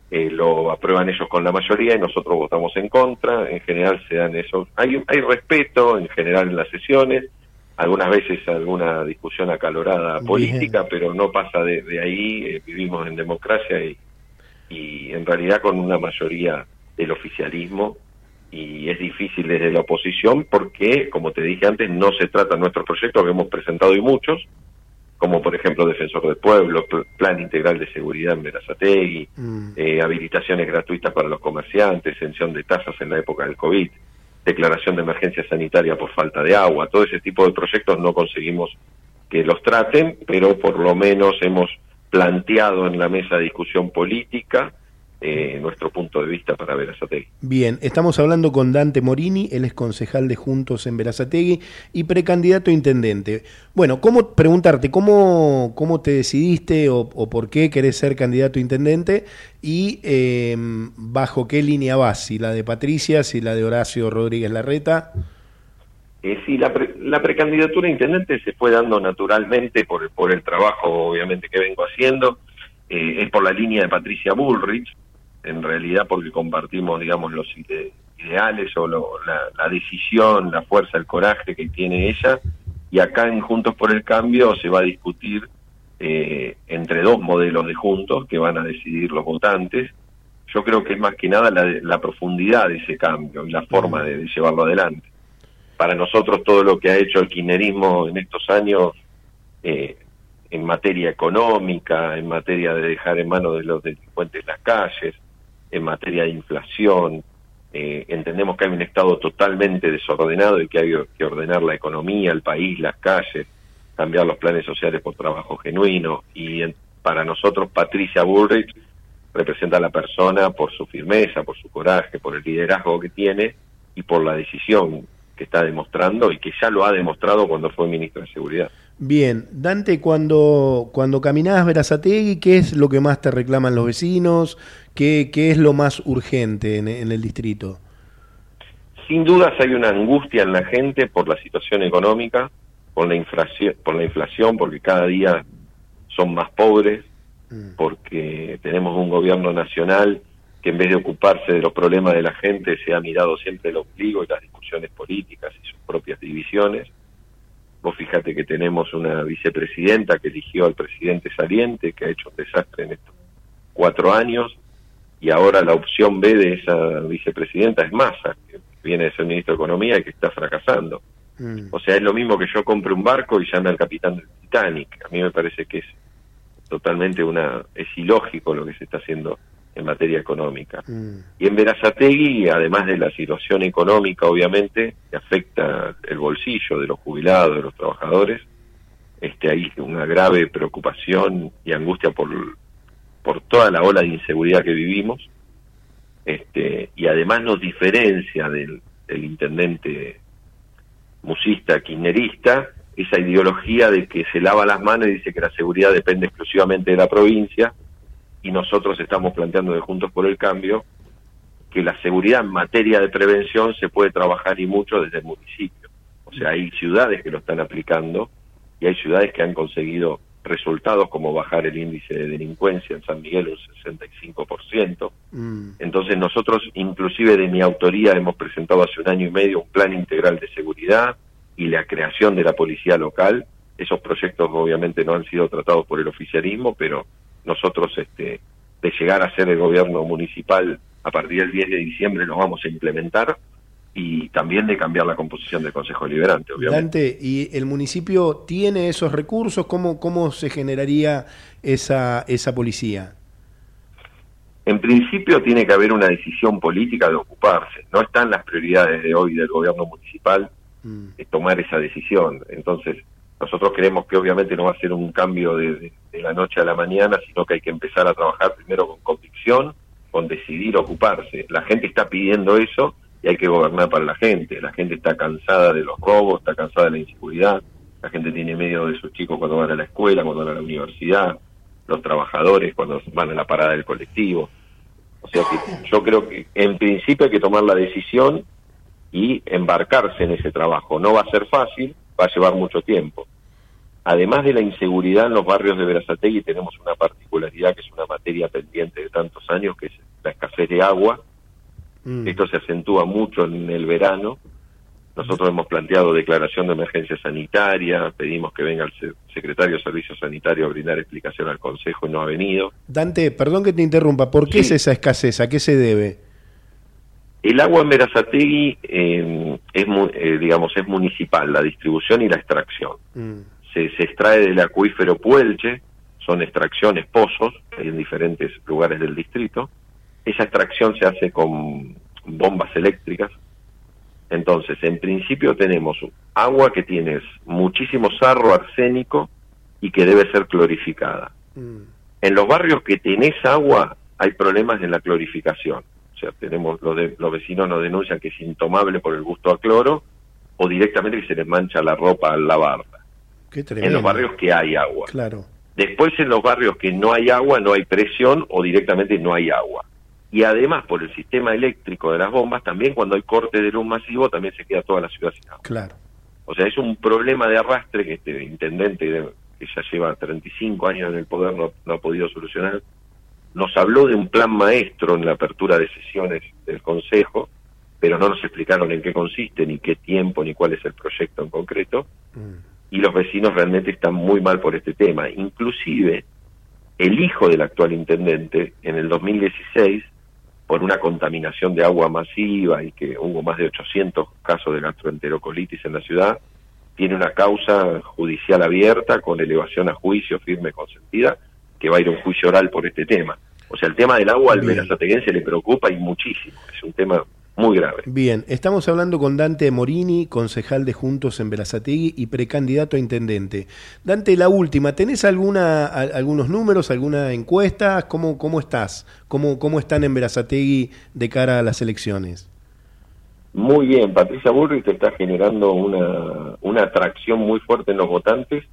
eh, lo aprueban ellos con la mayoría y nosotros votamos en contra. En general se dan esos. Hay, hay respeto en general en las sesiones, algunas veces alguna discusión acalorada Bien. política, pero no pasa de, de ahí. eh, vivimos en democracia y, y en realidad con una mayoría del oficialismo y es difícil desde la oposición porque, como te dije antes, no se trata nuestros proyectos que hemos presentado y muchos, como por ejemplo Defensor del Pueblo, Pl- Plan Integral de Seguridad en Verazategui, eh, habilitaciones gratuitas para los comerciantes, exención de tasas en la época del COVID, declaración de emergencia sanitaria por falta de agua, todo ese tipo de proyectos no conseguimos que los traten, pero por lo menos hemos planteado en la mesa de discusión política eh, nuestro punto de vista para Verazategui. Bien, estamos hablando con Dante Morini, él es concejal de Juntos en Verazategui y precandidato a intendente. Bueno, ¿cómo preguntarte cómo, cómo te decidiste o, o por qué querés ser candidato a intendente y eh, bajo qué línea vas? Si la de Patricia, si la de Horacio Rodríguez Larreta. Eh, sí, la, pre- la precandidatura a intendente se fue dando naturalmente por, por el trabajo, obviamente, que vengo haciendo. Eh, es por la línea de Patricia Bullrich, en realidad porque compartimos, digamos, los ide- ideales o lo- la, la decisión, la fuerza, el coraje que tiene ella. Y acá en Juntos por el Cambio se va a discutir eh, entre dos modelos de Juntos que van a decidir los votantes. Yo creo que es más que nada la, la profundidad de ese cambio y la forma de- de llevarlo adelante para nosotros todo lo que ha hecho el kirchnerismo en estos años eh, en materia económica, en materia de dejar en manos de los delincuentes las calles, en materia de inflación, eh, entendemos que hay un Estado totalmente desordenado y que hay que ordenar la economía, el país, las calles, cambiar los planes sociales por trabajo genuino y para nosotros Patricia Bullrich representa a la persona por su firmeza, por su coraje, por el liderazgo que tiene y por la decisión que está demostrando y que ya lo ha demostrado cuando fue ministro de Seguridad. Bien, Dante, cuando, cuando caminás Verazategui, ¿qué es lo que más te reclaman los vecinos? ¿Qué, qué es lo más urgente en, en el distrito? Sin dudas hay una angustia en la gente por la situación económica, por la inflación, por la inflación, porque cada día son más pobres, porque tenemos un gobierno nacional que en vez de ocuparse de los problemas de la gente se ha mirado siempre el ombligo y las discusiones políticas y sus propias divisiones. Vos fíjate que tenemos una vicepresidenta que eligió al presidente saliente, que ha hecho un desastre en estos cuatro años, y ahora la opción B de esa vicepresidenta es Massa, que viene de ser ministro de Economía y que está fracasando. O sea, es lo mismo que yo compre un barco y llame al capitán del Titanic. A mí me parece que es totalmente una es ilógico lo que se está haciendo en materia económica. Y en Verazategui, además de la situación económica, obviamente, que afecta el bolsillo de los jubilados, de los trabajadores, este, hay una grave preocupación y angustia por, por toda la ola de inseguridad que vivimos, este, y además nos diferencia del, del intendente musista, kirchnerista, esa ideología de que se lava las manos y dice que la seguridad depende exclusivamente de la provincia, y nosotros estamos planteando de Juntos por el Cambio que la seguridad en materia de prevención se puede trabajar y mucho desde el municipio. O sea, hay ciudades que lo están aplicando y hay ciudades que han conseguido resultados como bajar el índice de delincuencia en San Miguel un 65%. Entonces nosotros, inclusive de mi autoría, hemos presentado hace un año y medio un plan integral de seguridad y la creación de la policía local. Esos proyectos obviamente no han sido tratados por el oficialismo, pero nosotros este, de llegar a ser el gobierno municipal a partir del 10 de diciembre los vamos a implementar y también de cambiar la composición del Consejo Deliberante, obviamente. Dante, ¿y el municipio tiene esos recursos? ¿Cómo, cómo se generaría esa, esa policía? En principio tiene que haber una decisión política de ocuparse. No están las prioridades de hoy del gobierno municipal de tomar esa decisión. Entonces, nosotros creemos que obviamente no va a ser un cambio de, de, la noche a la mañana, sino que hay que empezar a trabajar primero con convicción, con decidir ocuparse. La gente está pidiendo eso y hay que gobernar para la gente. La gente está cansada de los robos, está cansada de la inseguridad, la gente tiene miedo de sus chicos cuando van a la escuela, cuando van a la universidad, los trabajadores cuando van a la parada del colectivo. O sea que yo creo que en principio hay que tomar la decisión y embarcarse en ese trabajo. No va a ser fácil, va a llevar mucho tiempo. Además de la inseguridad en los barrios de Verazategui tenemos una particularidad que es una materia pendiente de tantos años, que es la escasez de agua. Mm. Esto se acentúa mucho en el verano. Nosotros hemos planteado declaración de emergencia sanitaria, pedimos que venga el secretario de Servicios Sanitarios a brindar explicación al Consejo y no ha venido. Dante, perdón que te interrumpa, ¿por qué sí. es esa escasez? ¿A qué se debe? El agua en Verazategui eh, es, eh, digamos, es municipal, la distribución y la extracción. Mm. Se, se, extrae del acuífero Puelche, son extracciones, pozos, en diferentes lugares del distrito. Esa extracción se hace con bombas eléctricas. Entonces, en principio tenemos agua que tiene muchísimo sarro arsénico y que debe ser clorificada. Mm. En los barrios que tenés agua hay problemas en la clorificación sea, tenemos los, de, los vecinos nos denuncian que es intomable por el gusto a cloro o directamente que se les mancha la ropa al lavarla. En los barrios que hay agua. Claro. Después en los barrios que no hay agua, no hay presión o directamente no hay agua. Y además por el sistema eléctrico de las bombas, también cuando hay corte de luz masivo, también se queda toda la ciudad sin agua. Claro. O sea, es un problema de arrastre que este intendente, que ya lleva 35 años en el poder, no, no ha podido solucionar nos habló de un plan maestro en la apertura de sesiones del Consejo, pero no nos explicaron en qué consiste, ni qué tiempo, ni cuál es el proyecto en concreto. Mm. Y los vecinos realmente están muy mal por este tema. Inclusive, el hijo del actual intendente, en el 2016, por una contaminación de agua masiva y que hubo más de 800 casos de gastroenterocolitis en la ciudad, tiene una causa judicial abierta con elevación a juicio firme consentida que va a ir a un juicio oral por este tema. O sea, el tema del agua al verazateguense le preocupa y muchísimo. Es un tema muy grave. Bien, estamos hablando con Dante Morini, concejal de Juntos en Berazategui y precandidato a intendente. Dante, la última, ¿tenés alguna, a- algunos números, alguna encuesta? ¿Cómo, cómo estás? ¿Cómo, ¿Cómo están en Berazategui de cara a las elecciones? Muy bien, Patricia Bullrich está generando una, una atracción muy fuerte en los votantes.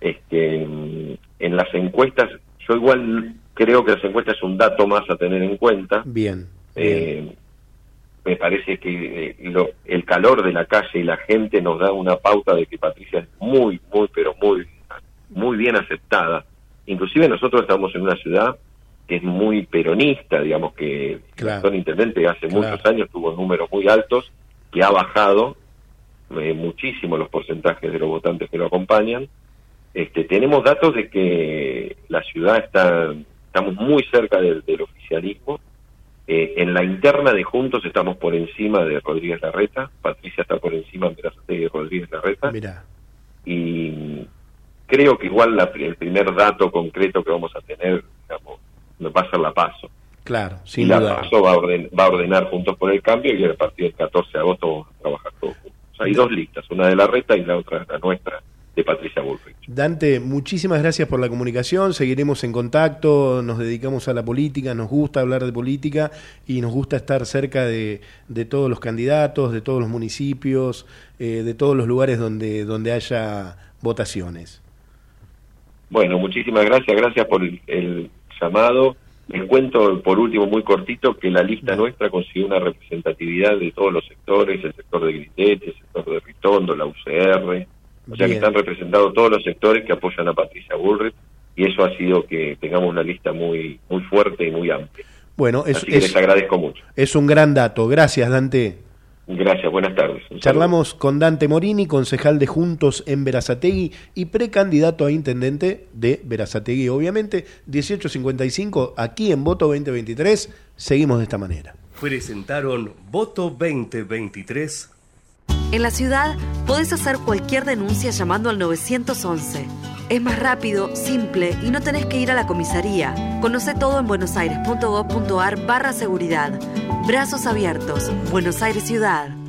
Este, en las encuestas, yo igual creo que las encuestas es un dato más a tener en cuenta. Bien. Eh, me parece que eh, lo- el calor de la calle y la gente nos da una pauta de que Patricia es muy, muy, pero muy, muy bien aceptada. Inclusive nosotros estamos en una ciudad que es muy peronista, digamos que Claro. Gastón Intendente hace Claro. muchos años tuvo números muy altos, que ha bajado eh, muchísimo los porcentajes de los votantes que lo acompañan. Este, tenemos datos de que la ciudad está, estamos muy cerca del oficialismo. Eh, en la interna de Juntos estamos por encima de Rodríguez Larreta, Patricia está por encima de Rodríguez Larreta. Mirá. Y creo que igual la- el primer dato concreto que vamos a tener, digamos, va a ser la paso. Claro, y sin la duda. paso va a, orden- va a ordenar Juntos por el Cambio y a partir del 14 de agosto vamos a trabajar todos juntos. Hay dos listas, una de Larreta y la otra la nuestra de Patricia Bullrich. Dante, muchísimas gracias por la comunicación, seguiremos en contacto, nos dedicamos a la política, nos gusta hablar de política y nos gusta estar cerca de, de todos los candidatos, de todos los municipios, eh, de todos los lugares donde, donde haya votaciones. Bueno, muchísimas gracias, gracias por el, el llamado. Les cuento por último, muy cortito, que la lista nuestra consiguió una representatividad de todos los sectores, el sector de Gritete, el sector de Ritondo, la UCR, o sea que están representados todos los sectores que apoyan a Patricia Bullrich y eso ha sido que tengamos una lista muy muy fuerte y muy amplia. Bueno, es, Así que es- les agradezco mucho. es un gran dato. Gracias, Dante. Gracias, buenas tardes. Un saludo. Charlamos con Dante Morini, concejal de Juntos en Verazategui y precandidato a intendente de Verazategui, obviamente. 1855, aquí en Voto 2023, seguimos de esta manera. Presentaron Voto 2023 En la ciudad podés hacer cualquier denuncia llamando al 911. Es más rápido, simple y no tenés que ir a la comisaría. Conoce todo en buenosaires.gov.ar barra seguridad. Brazos abiertos. Buenos Aires Ciudad.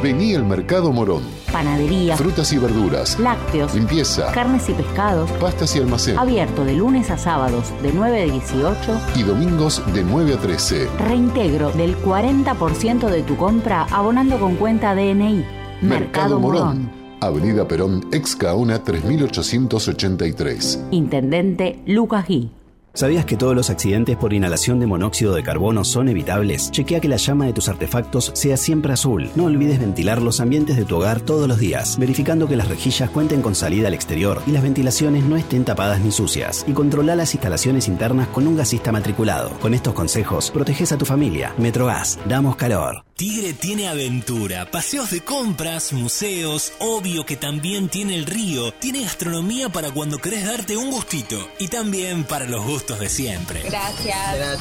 Vení al Mercado Morón. Panadería, Frutas y verduras. lácteos, Limpieza. carnes y pescados. Pastas y almacén. Abierto de lunes a sábados de 9 a 18. Y domingos de 9 a 13. Reintegro del 40% de tu compra abonando con cuenta DNI. Mercado Morón. Avenida Perón, ex Caona 3883. Intendente Lucas Gui. ¿Sabías que todos los accidentes por inhalación de monóxido de carbono son evitables? Chequea que la llama de tus artefactos sea siempre azul. No olvides ventilar los ambientes de tu hogar todos los días, verificando que las rejillas cuenten con salida al exterior y las ventilaciones no estén tapadas ni sucias. Y controla las instalaciones internas con un gasista matriculado. Con estos consejos, proteges a tu familia. Metrogas, damos calor. Tigre tiene aventura, paseos de compras, museos, obvio que también tiene el río, tiene gastronomía para cuando querés darte un gustito y también para los gustos de siempre. Gracias.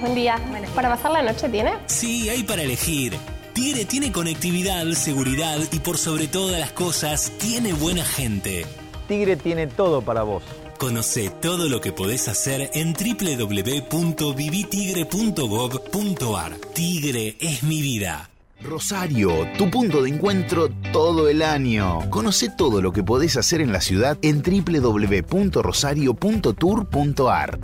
Buen día. ¿Para pasar la noche tiene? Sí, hay para elegir. Tigre tiene conectividad, seguridad y por sobre todas las cosas, tiene buena gente. Tigre tiene todo para vos. Conoce todo lo que podés hacer en www.vivitigre.gov.ar. Tigre es mi vida. Rosario, tu punto de encuentro todo el año. Conoce todo lo que podés hacer en la ciudad en www.rosario.tour.ar.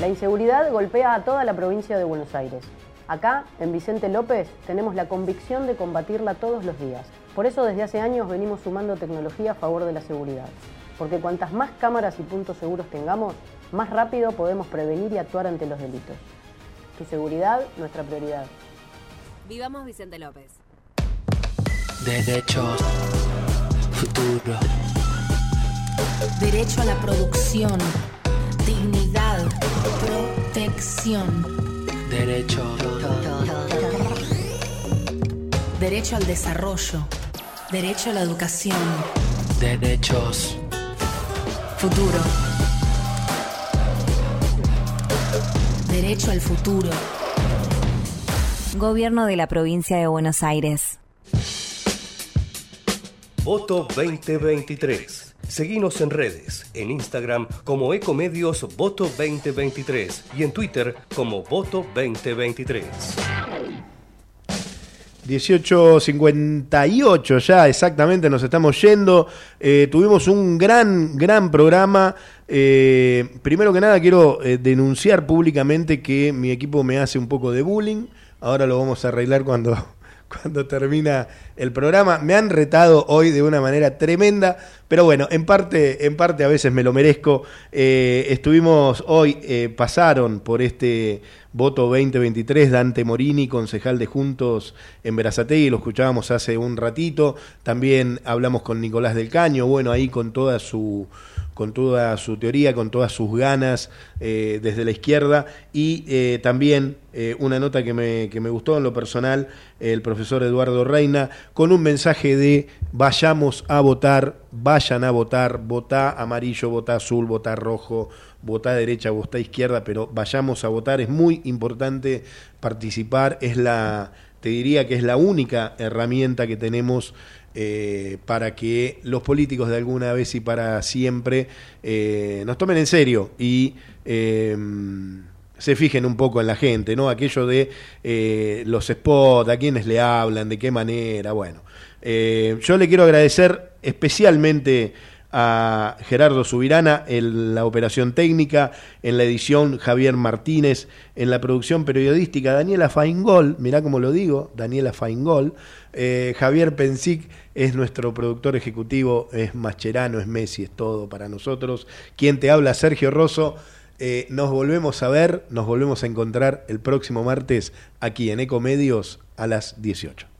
La inseguridad golpea a toda la provincia de Buenos Aires. Acá, en Vicente López, tenemos la convicción de combatirla todos los días. Por eso desde hace años venimos sumando tecnología a favor de la seguridad. Porque cuantas más cámaras y puntos seguros tengamos, más rápido podemos prevenir y actuar ante los delitos. Tu seguridad, nuestra prioridad. Vivamos Vicente López. Derechos. Futuro. Derecho a la producción, dignidad, protección, Derechos. derecho al desarrollo, derecho a la educación, Derechos. futuro. Derecho al futuro. Gobierno de la provincia de Buenos Aires. Voto 2023. Seguinos en redes, en Instagram como Ecomedios Voto 2023 y en Twitter como Voto 2023. 18.58 ya exactamente, nos estamos yendo. Eh, tuvimos un gran, gran programa. Eh, primero que nada quiero eh, denunciar públicamente que mi equipo me hace un poco de bullying. Ahora lo vamos a arreglar cuando, cuando termina el programa. Me han retado hoy de una manera tremenda, pero bueno, en parte, en parte a veces me lo merezco. Eh, estuvimos hoy, eh, pasaron por este voto 2023 Dante Morini, concejal de Juntos en Verazategui, lo escuchábamos hace un ratito. También hablamos con Nicolás del Caño, bueno, ahí con toda su con toda su teoría, con todas sus ganas eh, desde la izquierda. Y eh, también eh, una nota que me, que me gustó en lo personal, el profesor Eduardo Reina, con un mensaje de vayamos a votar, vayan a votar, votá amarillo, votá azul, votá rojo, votá derecha, votá izquierda, pero vayamos a votar, es muy importante participar, es la, te diría que es la única herramienta que tenemos eh, para que los políticos de alguna vez y para siempre eh, nos tomen en serio y eh, se fijen un poco en la gente, ¿no? Aquello de los spots, a quienes le hablan, de qué manera, bueno. Yo le quiero agradecer especialmente a Gerardo Subirana en la operación técnica, en la edición Javier Martínez, en la producción periodística Daniela Faingol, mirá cómo lo digo, Daniela Faingol, eh, Javier Pensic es nuestro productor ejecutivo, es Mascherano, es Messi, es todo para nosotros. Quien te habla, Sergio Rosso. Eh, nos volvemos a ver, nos volvemos a encontrar el próximo martes aquí en Ecomedios a las 18.